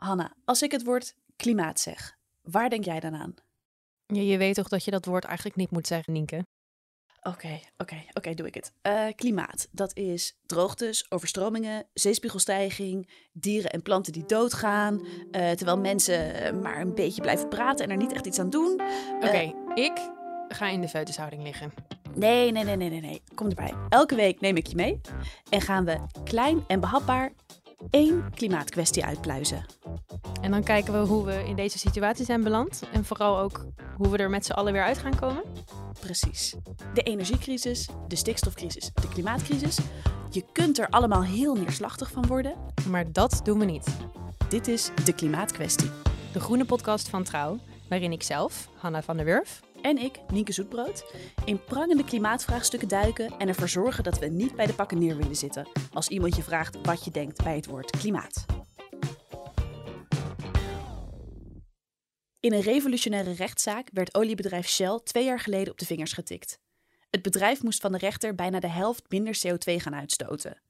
Hanna, als ik het woord klimaat zeg, waar denk jij dan aan? Ja, je weet toch dat je dat woord eigenlijk niet moet zeggen, Nienke? Oké, oké, oké, doe ik het. Uh, klimaat, dat is droogtes, overstromingen, zeespiegelstijging, dieren en planten die doodgaan, uh, terwijl mensen maar een beetje blijven praten en er niet echt iets aan doen. Oké, ik ga in de feutushouding liggen. Nee, nee, nee, nee, nee, nee. Kom erbij. Elke week neem ik je mee en gaan we klein en behapbaar één klimaatkwestie uitpluizen. En dan kijken we hoe we in deze situatie zijn beland. En vooral ook hoe we er met z'n allen weer uit gaan komen. Precies. De energiecrisis, de stikstofcrisis, de klimaatcrisis. Je kunt er allemaal heel neerslachtig van worden. Maar dat doen we niet. Dit is de Klimaatkwestie. De groene podcast van Trouw, waarin ik zelf, Hanna van der Wurf, en ik, Nienke Zoetbrood, in prangende klimaatvraagstukken duiken en ervoor zorgen dat we niet bij de pakken neer willen zitten als iemand je vraagt wat je denkt bij het woord klimaat. In een revolutionaire rechtszaak werd oliebedrijf Shell twee jaar geleden op de vingers getikt. Het bedrijf moest van de rechter bijna de helft minder CO2 gaan uitstoten.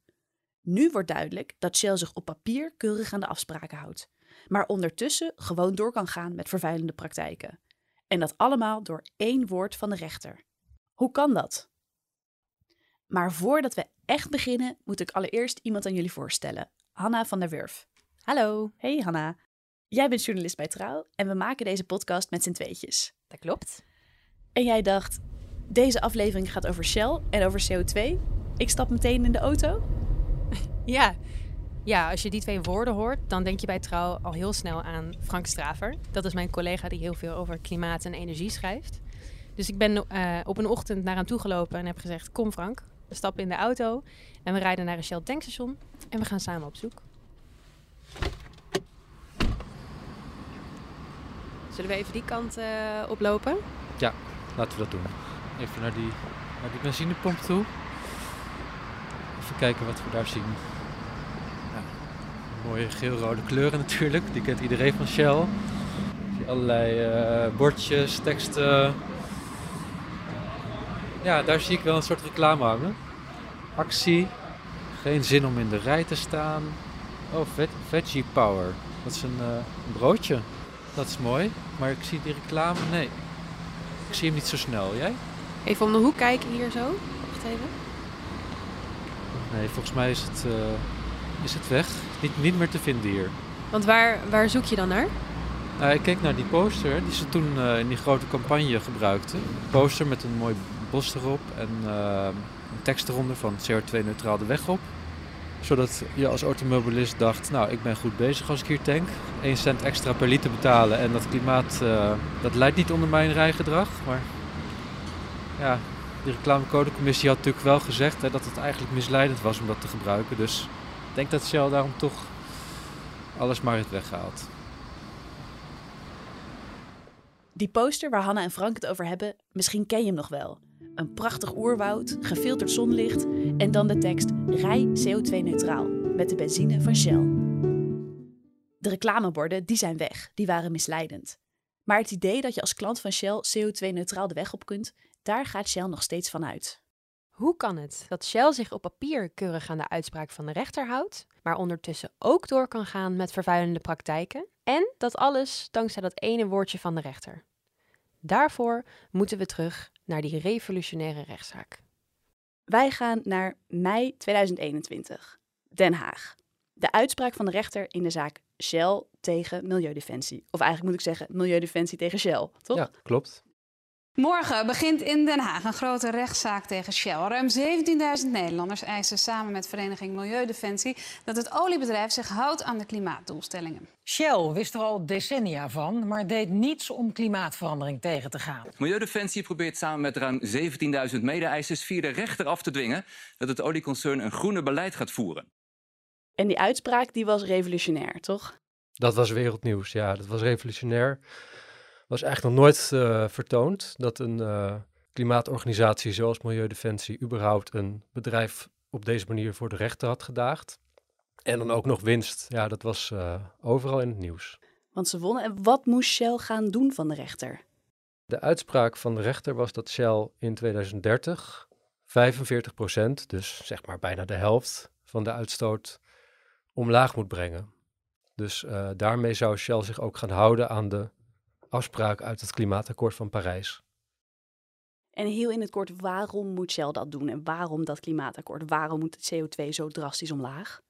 Nu wordt duidelijk dat Shell zich op papier keurig aan de afspraken houdt, maar ondertussen gewoon door kan gaan met vervuilende praktijken. En dat allemaal door één woord van de rechter. Hoe kan dat? Maar voordat we echt beginnen, moet ik allereerst iemand aan jullie voorstellen. Hanna van der Wurf. Hallo. Hey Hanna. Jij bent journalist bij Trouw en we maken deze podcast met z'n tweetjes. Dat klopt. En jij dacht, deze aflevering gaat over Shell en over CO2. Ik stap meteen in de auto? Ja, ja, als je die twee woorden hoort, dan denk je bij Trouw al heel snel aan Frank Straver. Dat is mijn collega die heel veel over klimaat en energie schrijft. Dus ik ben uh, op een ochtend naar hem toe gelopen en heb gezegd: Kom Frank, we stappen in de auto en we rijden naar een Shell tankstation en we gaan samen op zoek. Zullen we even die kant uh, oplopen? Ja, laten we dat doen. Even naar die, naar die benzinepomp toe. Even kijken wat we daar zien mooie geel-rode kleuren natuurlijk. Die kent iedereen van Shell. Allerlei uh, bordjes, teksten. Ja, daar zie ik wel een soort reclame hangen. Actie. Geen zin om in de rij te staan. Oh, Veggie Power. Dat is een, uh, een broodje. Dat is mooi. Maar ik zie die reclame, nee. Ik zie hem niet zo snel. Jij? Even om de hoek kijken hier zo. Wacht even. Nee, volgens mij is het, uh, is het weg. Niet, niet meer te vinden hier. Want waar, waar zoek je dan naar? Nou, ik keek naar die poster die ze toen uh, in die grote campagne gebruikten. Een poster met een mooi bos erop en uh, een tekst eronder van CO2-neutraal de weg op. Zodat je als automobilist dacht, nou ik ben goed bezig als ik hier tank. 1 cent extra per liter betalen en dat klimaat, uh, dat leidt niet onder mijn rijgedrag. Maar ja, de reclamecodecommissie had natuurlijk wel gezegd hè, dat het eigenlijk misleidend was om dat te gebruiken. Dus ik denk dat Shell daarom toch alles maar heeft weggehaald. Die poster waar Hanna en Frank het over hebben, misschien ken je hem nog wel. Een prachtig oerwoud, gefilterd zonlicht en dan de tekst Rij CO2-neutraal met de benzine van Shell. De reclameborden die zijn weg, die waren misleidend. Maar het idee dat je als klant van Shell CO2-neutraal de weg op kunt, daar gaat Shell nog steeds van uit. Hoe kan het dat Shell zich op papier keurig aan de uitspraak van de rechter houdt, maar ondertussen ook door kan gaan met vervuilende praktijken? En dat alles dankzij dat ene woordje van de rechter. Daarvoor moeten we terug naar die revolutionaire rechtszaak. Wij gaan naar mei 2021, Den Haag. De uitspraak van de rechter in de zaak Shell tegen Milieudefensie. Of eigenlijk moet ik zeggen Milieudefensie tegen Shell, toch? Ja, klopt. Morgen begint in Den Haag een grote rechtszaak tegen Shell. Ruim 17.000 Nederlanders eisen samen met Vereniging Milieudefensie dat het oliebedrijf zich houdt aan de klimaatdoelstellingen. Shell wist er al decennia van, maar deed niets om klimaatverandering tegen te gaan. Milieudefensie probeert samen met ruim 17.000 mede-eisers via de rechter af te dwingen dat het olieconcern een groener beleid gaat voeren. En die uitspraak die was revolutionair, toch? Dat was wereldnieuws, ja. Dat was revolutionair was eigenlijk nog nooit uh, vertoond dat een uh, klimaatorganisatie zoals Milieudefensie überhaupt een bedrijf op deze manier voor de rechter had gedaagd. En dan ook nog winst. Ja, dat was uh, overal in het nieuws. Want ze wonnen. En wat moest Shell gaan doen van de rechter? De uitspraak van de rechter was dat Shell in 2030 45 procent, dus zeg maar bijna de helft van de uitstoot, omlaag moet brengen. Dus daarmee zou Shell zich ook gaan houden aan de afspraak uit het klimaatakkoord van Parijs. En heel in het kort, waarom moet Shell dat doen en waarom dat klimaatakkoord? Waarom moet het CO2 zo drastisch omlaag?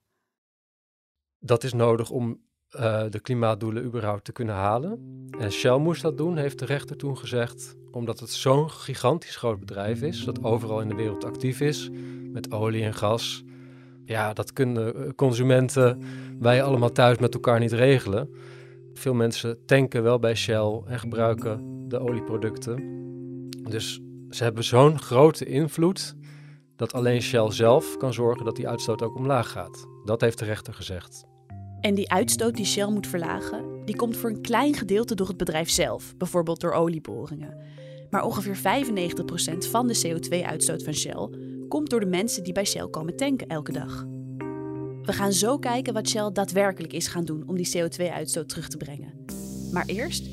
Dat is nodig om uh, de klimaatdoelen überhaupt te kunnen halen. En Shell moest dat doen, heeft de rechter toen gezegd, omdat het zo'n gigantisch groot bedrijf is, dat overal in de wereld actief is, met olie en gas. Ja, dat kunnen eh, consumenten, wij allemaal thuis met elkaar niet regelen. Veel mensen tanken wel bij Shell en gebruiken de olieproducten. Dus ze hebben zo'n grote invloed dat alleen Shell zelf kan zorgen dat die uitstoot ook omlaag gaat. Dat heeft de rechter gezegd. En die uitstoot die Shell moet verlagen, die komt voor een klein gedeelte door het bedrijf zelf, bijvoorbeeld door olieboringen. Maar ongeveer 95% van de CO2-uitstoot van Shell komt door de mensen die bij Shell komen tanken elke dag. We gaan zo kijken wat Shell daadwerkelijk is gaan doen om die CO2-uitstoot terug te brengen. Maar eerst,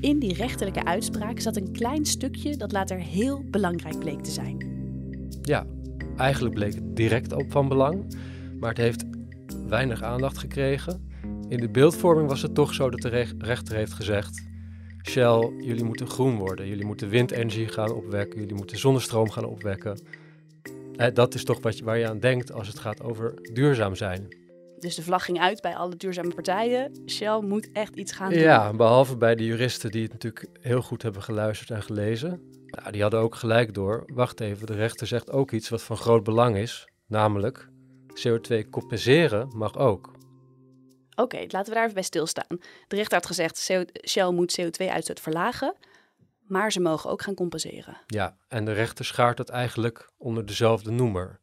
in die rechterlijke uitspraak zat een klein stukje dat later heel belangrijk bleek te zijn. Ja, eigenlijk bleek het direct op van belang, maar het heeft weinig aandacht gekregen. In de beeldvorming was het toch zo dat de rechter heeft gezegd: Shell, jullie moeten groen worden. Jullie moeten windenergie gaan opwekken. Jullie moeten zonnestroom gaan opwekken. Dat is toch wat je, waar je aan denkt als het gaat over duurzaam zijn. Dus de vlag ging uit bij alle duurzame partijen. Shell moet echt iets gaan doen. Ja, behalve bij de juristen die het natuurlijk heel goed hebben geluisterd en gelezen. Nou, die hadden ook gelijk door. Wacht even, de rechter zegt ook iets wat van groot belang is. Namelijk, CO2 compenseren mag ook. Oké, laten we daar even bij stilstaan. De rechter had gezegd, Shell moet CO2-uitstoot verlagen, maar ze mogen ook gaan compenseren. Ja, en de rechter schaart dat eigenlijk onder dezelfde noemer.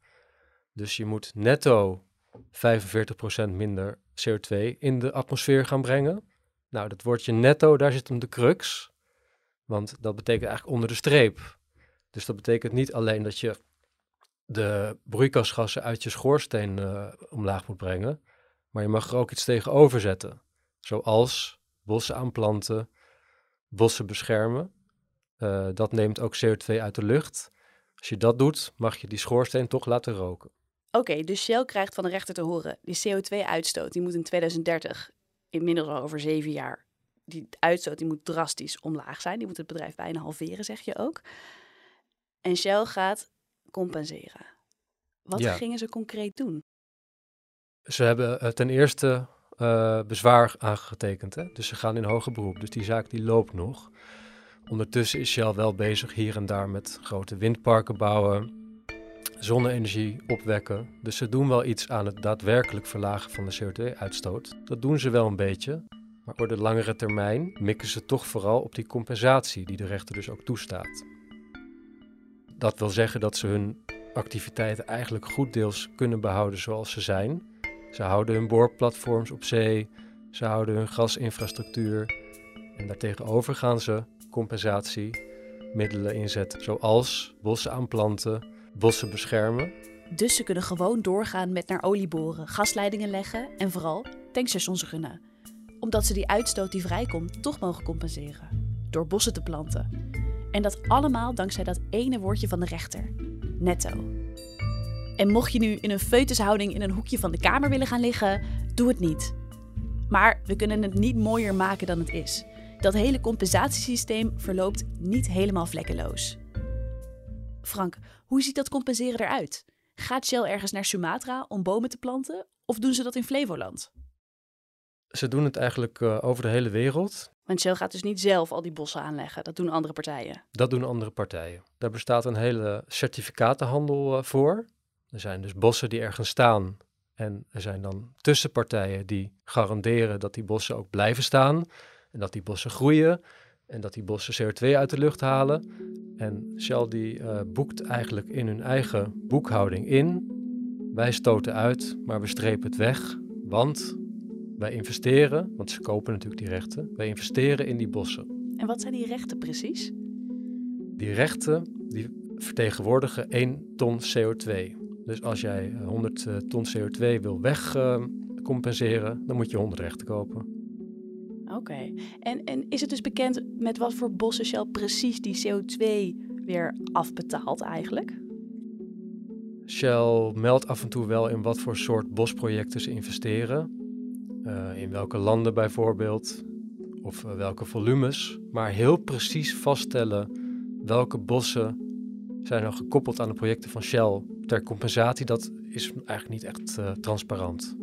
Dus je moet netto 45% minder CO2 in de atmosfeer gaan brengen. Nou, dat woordje netto, daar zit hem de crux. Want dat betekent eigenlijk onder de streep. Dus dat betekent niet alleen dat je de broeikasgassen uit je schoorsteen uh, omlaag moet brengen. Maar je mag er ook iets tegenover zetten. Zoals bossen aanplanten, bossen beschermen. Uh, dat neemt ook CO2 uit de lucht. Als je dat doet, mag je die schoorsteen toch laten roken. Oké, dus Shell krijgt van de rechter te horen, die CO2-uitstoot die moet in 2030, inmiddels al over zeven jaar, die uitstoot die moet drastisch omlaag zijn. Die moet het bedrijf bijna halveren, zeg je ook. En Shell gaat compenseren. Wat gingen ze concreet doen? Ze hebben eh, ten eerste uh, bezwaar aangetekend. Hè? Dus ze gaan in hoger beroep. Dus die zaak die loopt nog. Ondertussen is Shell wel bezig hier en daar met grote windparken bouwen, zonne-energie opwekken. Dus ze doen wel iets aan het daadwerkelijk verlagen van de CO2-uitstoot. Dat doen ze wel een beetje. Maar voor de langere termijn mikken ze toch vooral op die compensatie die de rechter dus ook toestaat. Dat wil zeggen dat ze hun activiteiten eigenlijk goed deels kunnen behouden zoals ze zijn. Ze houden hun boorplatforms op zee, ze houden hun gasinfrastructuur en daartegenover gaan ze compensatiemiddelen inzetten, zoals bossen aanplanten, bossen beschermen. Dus ze kunnen gewoon doorgaan met naar olie boren, gasleidingen leggen en vooral tankstations gunnen. Omdat ze die uitstoot die vrijkomt toch mogen compenseren. Door bossen te planten. En dat allemaal dankzij dat ene woordje van de rechter: netto. En mocht je nu in een foetushouding in een hoekje van de kamer willen gaan liggen, doe het niet. Maar we kunnen het niet mooier maken dan het is. Dat hele compensatiesysteem verloopt niet helemaal vlekkeloos. Frank, hoe ziet dat compenseren eruit? Gaat Shell ergens naar Sumatra om bomen te planten of doen ze dat in Flevoland? Ze doen het eigenlijk uh, over de hele wereld. Want Shell gaat dus niet zelf al die bossen aanleggen. Dat doen andere partijen. Dat doen andere partijen. Daar bestaat een hele certificatenhandel uh, voor. Er zijn dus bossen die ergens staan. En er zijn dan tussenpartijen die garanderen dat die bossen ook blijven staan. En dat die bossen groeien. En dat die bossen CO2 uit de lucht halen. En Shell die uh, boekt eigenlijk in hun eigen boekhouding in. Wij stoten uit, maar we strepen het weg. Want wij investeren, want ze kopen natuurlijk die rechten, wij investeren in die bossen. En wat zijn die rechten precies? Die rechten die vertegenwoordigen 1 ton CO2. Dus als jij 100 eh, ton CO2 wil wegcompenseren, uh, dan moet je 100 rechten kopen. Oké. En, en is het dus bekend met wat voor bossen Shell precies die CO2 weer afbetaalt eigenlijk? Shell meldt af en toe wel in wat voor soort bosprojecten ze investeren. in welke landen bijvoorbeeld, of welke volumes, maar heel precies vaststellen welke bossen zijn dan gekoppeld aan de projecten van Shell ter compensatie, dat is eigenlijk niet echt uh, transparant.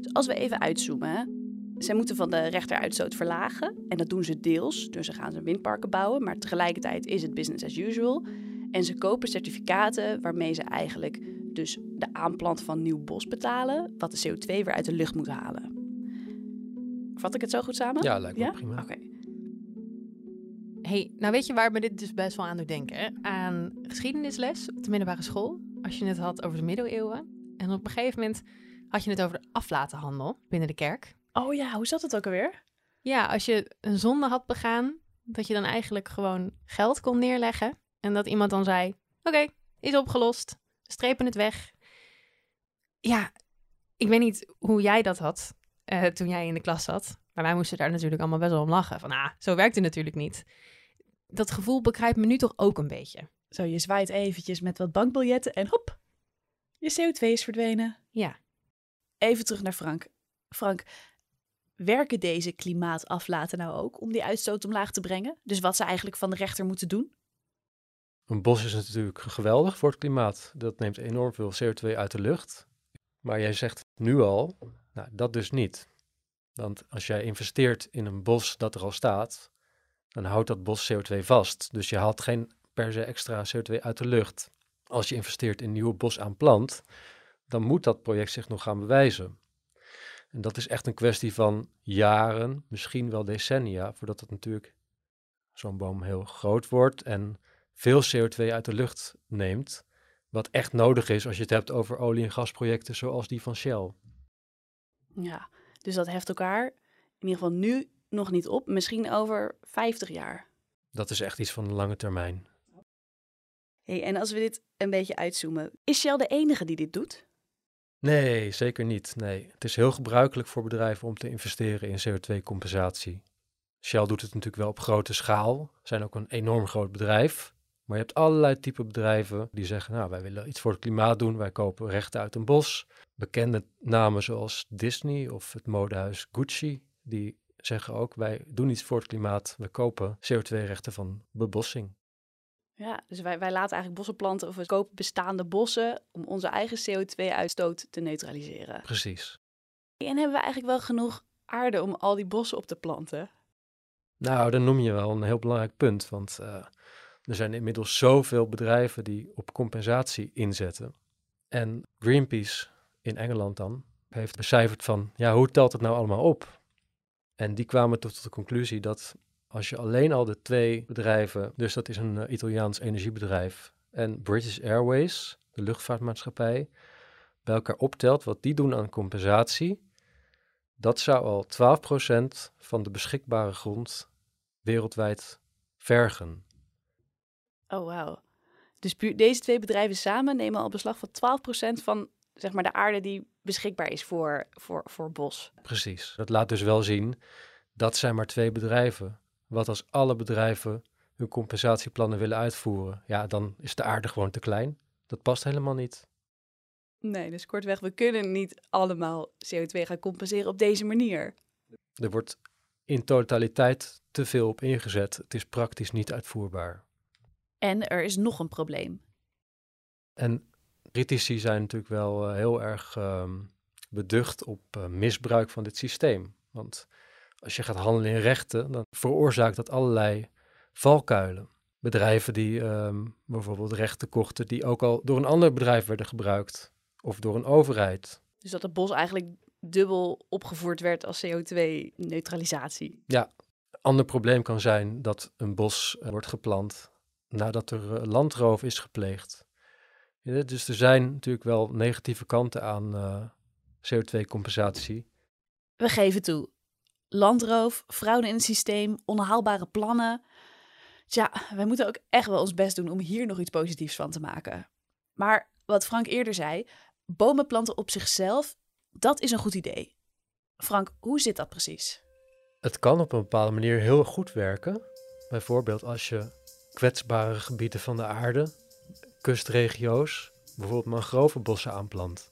Dus als we even uitzoomen, hè? Zij moeten van de rechteruitstoot verlagen en dat doen ze deels, dus ze gaan ze windparken bouwen, maar tegelijkertijd is het business as usual. En ze kopen certificaten waarmee ze eigenlijk dus de aanplant van nieuw bos betalen, wat de CO2 weer uit de lucht moet halen. Vat ik het zo goed samen? Ja, lijkt me prima. Oké hey, nou weet je waar me dit dus best wel aan doet denken? Aan geschiedenisles op de middelbare school. Als je het had over de middeleeuwen. En op een gegeven moment had je het over de aflatenhandel binnen de kerk. Oh ja, hoe zat het ook alweer? Ja, als je een zonde had begaan, dat je dan eigenlijk gewoon geld kon neerleggen. En dat iemand dan zei, oké, is opgelost. strepen het weg. Ja, ik weet niet hoe jij dat had uh, toen jij in de klas zat. Maar wij moesten daar natuurlijk allemaal best wel om lachen. Van, ah, zo werkt het natuurlijk niet dat gevoel begrijpt me nu toch ook een beetje. Zo, je zwaait eventjes met wat bankbiljetten en hop, je CO2 is verdwenen. Ja. Even terug naar Frank. Frank, werken deze klimaataflaten nou ook om die uitstoot omlaag te brengen? Dus wat ze eigenlijk van de rechter moeten doen? Een bos is natuurlijk geweldig voor het klimaat. Dat neemt enorm veel CO2 uit de lucht. Maar jij zegt nu al, nou, dat dus niet. Want als jij investeert in een bos dat er al staat, dan houdt dat bos CO2 vast. Dus je haalt geen per se extra CO2 uit de lucht. Als je investeert in nieuw bos aan plant, dan moet dat project zich nog gaan bewijzen. En dat is echt een kwestie van jaren, misschien wel decennia, voordat het natuurlijk zo'n boom heel groot wordt en veel CO2 uit de lucht neemt. Wat echt nodig is als je het hebt over olie- en gasprojecten zoals die van Shell. Ja, dus dat heft elkaar in ieder geval nu nog niet op, misschien over 50 jaar. Dat is echt iets van de lange termijn. Hey, en als we dit een beetje uitzoomen, is Shell de enige die dit doet? Nee, zeker niet. Nee. Het is heel gebruikelijk voor bedrijven om te investeren in CO2-compensatie. Shell doet het natuurlijk wel op grote schaal, zijn ook een enorm groot bedrijf. Maar je hebt allerlei type bedrijven die zeggen, nou, wij willen iets voor het klimaat doen, wij kopen rechten uit een bos. Bekende namen zoals Disney of het modehuis Gucci, die zeggen ook, wij doen iets voor het klimaat. We kopen CO2-rechten van bebossing. Ja, dus wij, wij laten eigenlijk bossen planten of we kopen bestaande bossen om onze eigen CO2-uitstoot te neutraliseren. Precies. En hebben we eigenlijk wel genoeg aarde om al die bossen op te planten? Nou, dan noem je wel een heel belangrijk punt, want uh, er zijn inmiddels zoveel bedrijven die op compensatie inzetten. En Greenpeace in Engeland dan heeft becijferd van, ja, hoe telt het nou allemaal op? En die kwamen tot de conclusie dat als je alleen al de twee bedrijven, dus dat is een eh, Italiaans energiebedrijf en British Airways, de luchtvaartmaatschappij, bij elkaar optelt wat die doen aan compensatie, dat zou al 12% van de beschikbare grond wereldwijd vergen. Oh, wauw. Dus deze twee bedrijven samen nemen al beslag van 12% van zeg maar, de aarde die beschikbaar is voor, voor, voor bos. Precies. Dat laat dus wel zien, dat zijn maar twee bedrijven. Wat als alle bedrijven hun compensatieplannen willen uitvoeren, ja, dan is de aarde gewoon te klein. Dat past helemaal niet. Nee, dus kortweg, we kunnen niet allemaal CO2 gaan compenseren op deze manier. Er wordt in totaliteit te veel op ingezet. Het is praktisch niet uitvoerbaar. En er is nog een probleem. En critici zijn natuurlijk wel eh, heel erg ehm, beducht op uh, misbruik van dit systeem. Want als je gaat handelen in rechten, dan veroorzaakt dat allerlei valkuilen. Bedrijven die um, bijvoorbeeld rechten kochten die ook al door een ander bedrijf werden gebruikt of door een overheid. Dus dat het bos eigenlijk dubbel opgevoerd werd als CO2-neutralisatie. Ja, een ander probleem kan zijn dat een bos uh, wordt geplant nadat er landroof is gepleegd. Ja, dus er zijn natuurlijk wel negatieve kanten aan uh, CO2-compensatie. We geven toe. Landroof, fraude in het systeem, onhaalbare plannen. Tja, wij moeten ook echt wel ons best doen om hier nog iets positiefs van te maken. Maar wat Frank eerder zei, bomen planten op zichzelf, dat is een goed idee. Frank, hoe zit dat precies? Het kan op een bepaalde manier heel goed werken. Bijvoorbeeld als je kwetsbare gebieden van de aarde kustregio's bijvoorbeeld mangrovenbossen aanplant.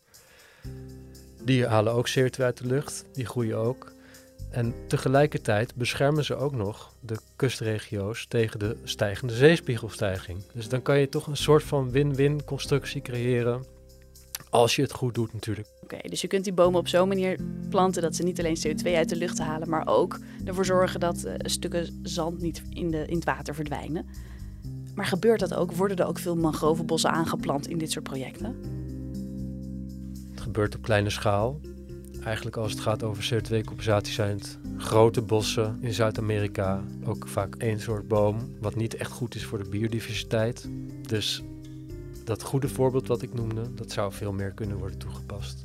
Die halen ook CO2 uit de lucht, die groeien ook. En tegelijkertijd beschermen ze ook nog de kustregio's tegen de stijgende zeespiegelstijging. Dus dan kan je toch een soort van win-win constructie creëren. Als je het goed doet natuurlijk. Oké, dus je kunt die bomen op zo'n manier planten dat ze niet alleen CO2 uit de lucht halen, maar ook ervoor zorgen dat uh, stukken zand niet in, de, in het water verdwijnen. Maar gebeurt dat ook? Worden er ook veel mangrovenbossen aangeplant in dit soort projecten? Het gebeurt op kleine schaal. Eigenlijk als het gaat over CO2-compensatie zijn het grote bossen in Zuid-Amerika. Ook vaak één soort boom, wat niet echt goed is voor de biodiversiteit. Dus dat goede voorbeeld wat ik noemde, dat zou veel meer kunnen worden toegepast.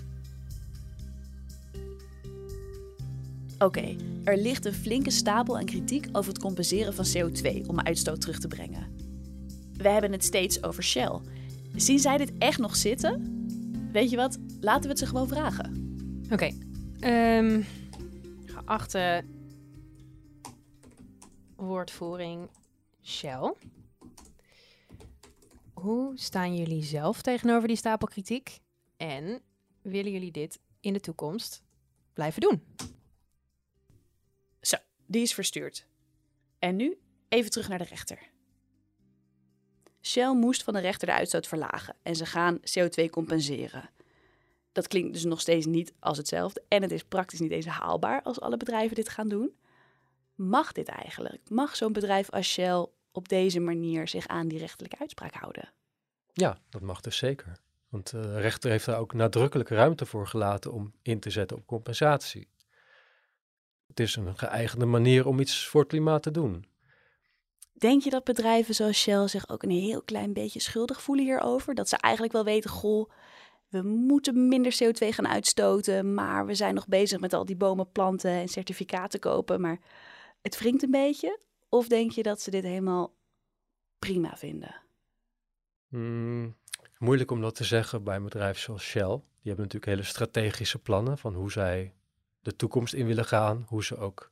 Oké, er ligt een flinke stapel aan kritiek over het compenseren van CO2 om uitstoot terug te brengen. We hebben het steeds over Shell. Zien zij dit echt nog zitten? Weet je wat? Laten we het ze gewoon vragen. Oké. Ehm, geachte woordvoering Shell. Hoe staan jullie zelf tegenover die stapel kritiek? En willen jullie dit in de toekomst blijven doen? Zo, die is verstuurd. En nu even terug naar de rechter. Shell moest van de rechter de uitstoot verlagen en ze gaan CO2 compenseren. Dat klinkt dus nog steeds niet als hetzelfde en het is praktisch niet eens haalbaar als alle bedrijven dit gaan doen. Mag dit eigenlijk? Mag zo'n bedrijf als Shell op deze manier zich aan die rechterlijke uitspraak houden? Ja, dat mag dus zeker. Want de rechter heeft daar ook nadrukkelijk ruimte voor gelaten om in te zetten op compensatie. Het is een geëigende manier om iets voor het klimaat te doen. Denk je dat bedrijven zoals Shell zich ook een heel klein beetje schuldig voelen hierover? Dat ze eigenlijk wel weten, goh, we moeten minder CO2 gaan uitstoten, maar we zijn nog bezig met al die bomen planten en certificaten kopen, maar het wringt een beetje? Of denk je dat ze dit helemaal prima vinden? Hmm, moeilijk om dat te zeggen bij een bedrijf zoals Shell. Die hebben natuurlijk hele strategische plannen van hoe zij de toekomst in willen gaan, hoe ze ook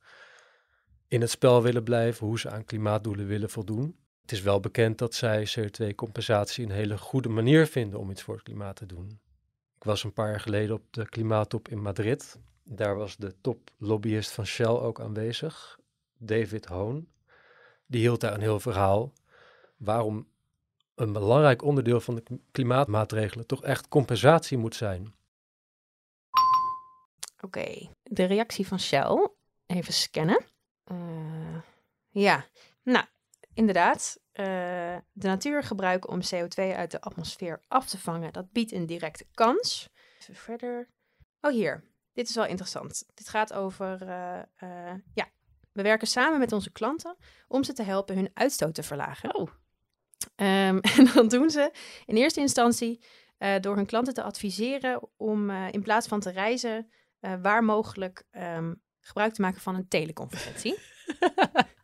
in het spel willen blijven, hoe ze aan klimaatdoelen willen voldoen. Het is wel bekend dat zij CO2-compensatie een hele goede manier vinden om iets voor het klimaat te doen. Ik was een paar jaar geleden op de klimaattop in Madrid. Daar was de toplobbyist van Shell ook aanwezig, David Hoon. Die hield daar een heel verhaal waarom een belangrijk onderdeel van de klimaatmaatregelen toch echt compensatie moet zijn. Oké, de reactie van Shell. Even scannen. Uh, ja, nou, inderdaad. Uh, de natuur gebruiken om CO2 uit de atmosfeer af te vangen, dat biedt een directe kans. Even verder. Oh, hier. Dit is wel interessant. Dit gaat over, uh, ja, we werken samen met onze klanten om ze te helpen hun uitstoot te verlagen. Oh. Um, en dan doen ze in eerste instantie door hun klanten te adviseren om in plaats van te reizen, waar mogelijk um, gebruik te maken van een teleconferentie.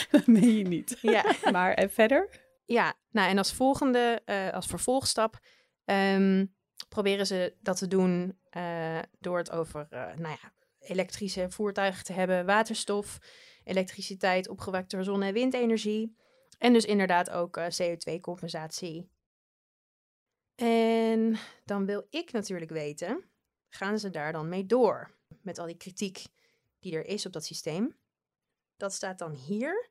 dat meen je niet. Ja. maar en verder? Ja, nou en als volgende, uh, als vervolgstap, um, proberen ze dat te doen uh, door het over uh, nou ja, elektrische voertuigen te hebben, waterstof, elektriciteit opgewekt door zon- en windenergie. En dus inderdaad ook CO2-compensatie. En dan wil ik natuurlijk weten, gaan ze daar dan mee door? Met al die kritiek die er is op dat systeem. Dat staat dan hier.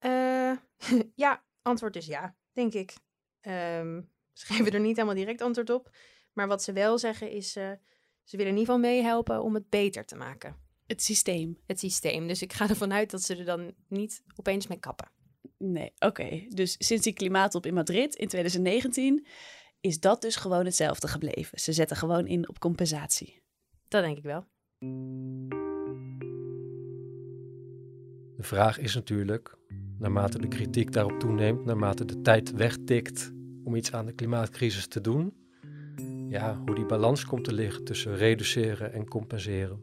Uh, ja, antwoord is ja, denk ik. Um, ze geven er niet helemaal direct antwoord op. Maar wat ze wel zeggen is, uh, ze willen in ieder geval meehelpen om het beter te maken. Het systeem. Het systeem. Dus ik ga ervan uit dat ze er dan niet opeens mee kappen. Nee, oké. Okay. Dus sinds die klimaattop in Madrid in 2019 is dat dus gewoon hetzelfde gebleven. Ze zetten gewoon in op compensatie. Dat denk ik wel. De vraag is natuurlijk, naarmate de kritiek daarop toeneemt, naarmate de tijd wegtikt om iets aan de klimaatcrisis te doen, ja, hoe die balans komt te liggen tussen reduceren en compenseren.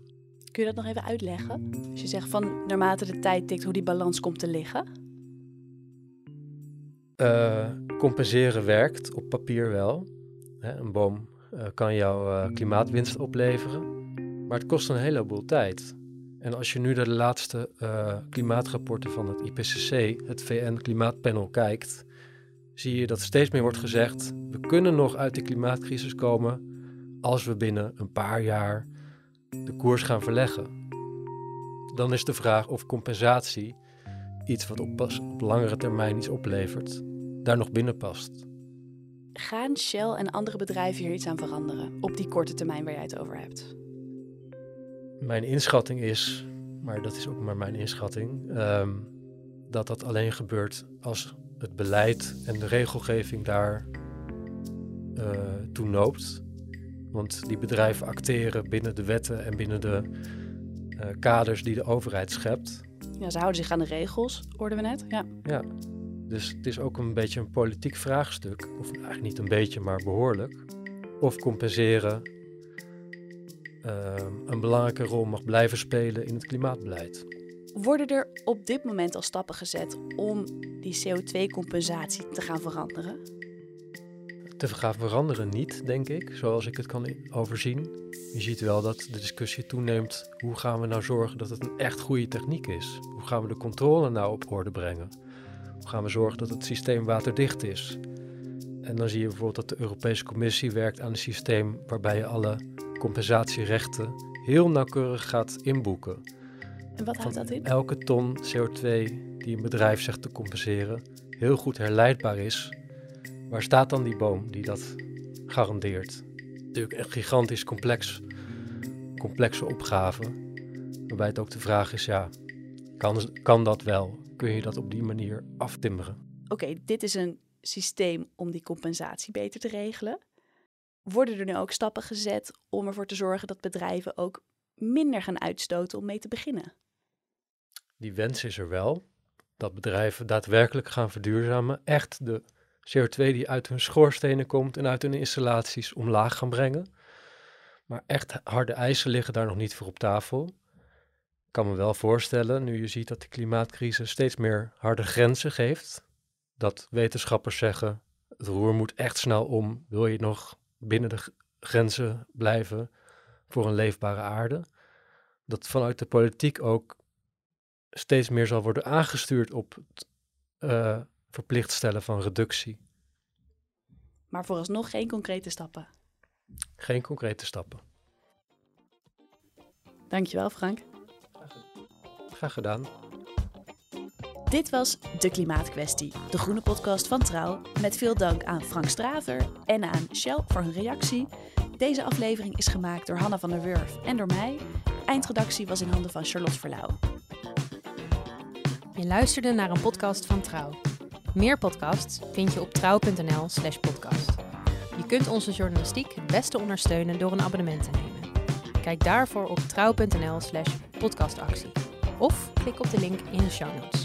Kun je dat nog even uitleggen? Als je zegt van naarmate de tijd tikt, hoe die balans komt te liggen? Uh, compenseren werkt op papier wel. Hè, een boom uh, kan jouw uh, klimaatwinst opleveren. Maar het kost een heleboel tijd. En als je nu naar de laatste uh, klimaatrapporten van het IPCC, het VN-klimaatpanel, kijkt, zie je dat steeds meer wordt gezegd: we kunnen nog uit de klimaatcrisis komen als we binnen een paar jaar de koers gaan verleggen. Dan is de vraag of compensatie, iets wat op, op langere termijn iets oplevert, daar nog binnen past. Gaan Shell en andere bedrijven hier iets aan veranderen op die korte termijn waar jij het over hebt? Mijn inschatting is, maar dat is ook maar mijn inschatting, ehm, dat dat alleen gebeurt als het beleid en de regelgeving daar uh, toe noopt. Want die bedrijven acteren binnen de wetten en binnen de uh, kaders die de overheid schept. Ja, ze houden zich aan de regels, hoorden we net. Ja. ja, dus het is ook een beetje een politiek vraagstuk. Of eigenlijk niet een beetje, maar behoorlijk. Of compenseren uh, een belangrijke rol mag blijven spelen in het klimaatbeleid. Worden er op dit moment al stappen gezet om die CO2-compensatie te gaan veranderen? Te gaan veranderen niet, denk ik, zoals ik het kan overzien. Je ziet wel dat de discussie toeneemt. Hoe gaan we nou zorgen dat het een echt goede techniek is? Hoe gaan we de controle nou op orde brengen? Hoe gaan we zorgen dat het systeem waterdicht is? En dan zie je bijvoorbeeld dat de Europese Commissie werkt aan een systeem waarbij je alle compensatierechten heel nauwkeurig gaat inboeken. En wat houdt dat in? Elke ton CO2 die een bedrijf zegt te compenseren, heel goed herleidbaar is. Waar staat dan die boom die dat garandeert? Natuurlijk een gigantisch complex, complexe opgave. Waarbij het ook de vraag is, ja, kan, kan dat wel? Kun je dat op die manier aftimmeren? Oké, dit is een systeem om die compensatie beter te regelen. Worden er nu ook stappen gezet om ervoor te zorgen dat bedrijven ook minder gaan uitstoten om mee te beginnen? Die wens is er wel. Dat bedrijven daadwerkelijk gaan verduurzamen. Echt de CO2 die uit hun schoorstenen komt en uit hun installaties omlaag gaan brengen. Maar echt harde eisen liggen daar nog niet voor op tafel. Ik kan me wel voorstellen, nu je ziet dat de klimaatcrisis steeds meer harde grenzen geeft, dat wetenschappers zeggen: het roer moet echt snel om, wil je nog binnen de grenzen blijven voor een leefbare aarde. Dat vanuit de politiek ook steeds meer zal worden aangestuurd op het uh, verplicht stellen van reductie. Maar vooralsnog geen concrete stappen. Geen concrete stappen. Dankjewel, Frank. Graag gedaan. Dit was De Klimaatkwestie, de groene podcast van Trouw. Met veel dank aan Frank Straver en aan Shell voor hun reactie. Deze aflevering is gemaakt door Hanna van der Wurf en door mij. Eindredactie was in handen van Charlotte Verlauw. Je luisterde naar een podcast van Trouw. Meer podcasts vind je op trouw.nl/slash podcast. Je kunt onze journalistiek het beste ondersteunen door een abonnement te nemen. Kijk daarvoor op trouw.nl/slash podcastactie of klik op de link in de show notes.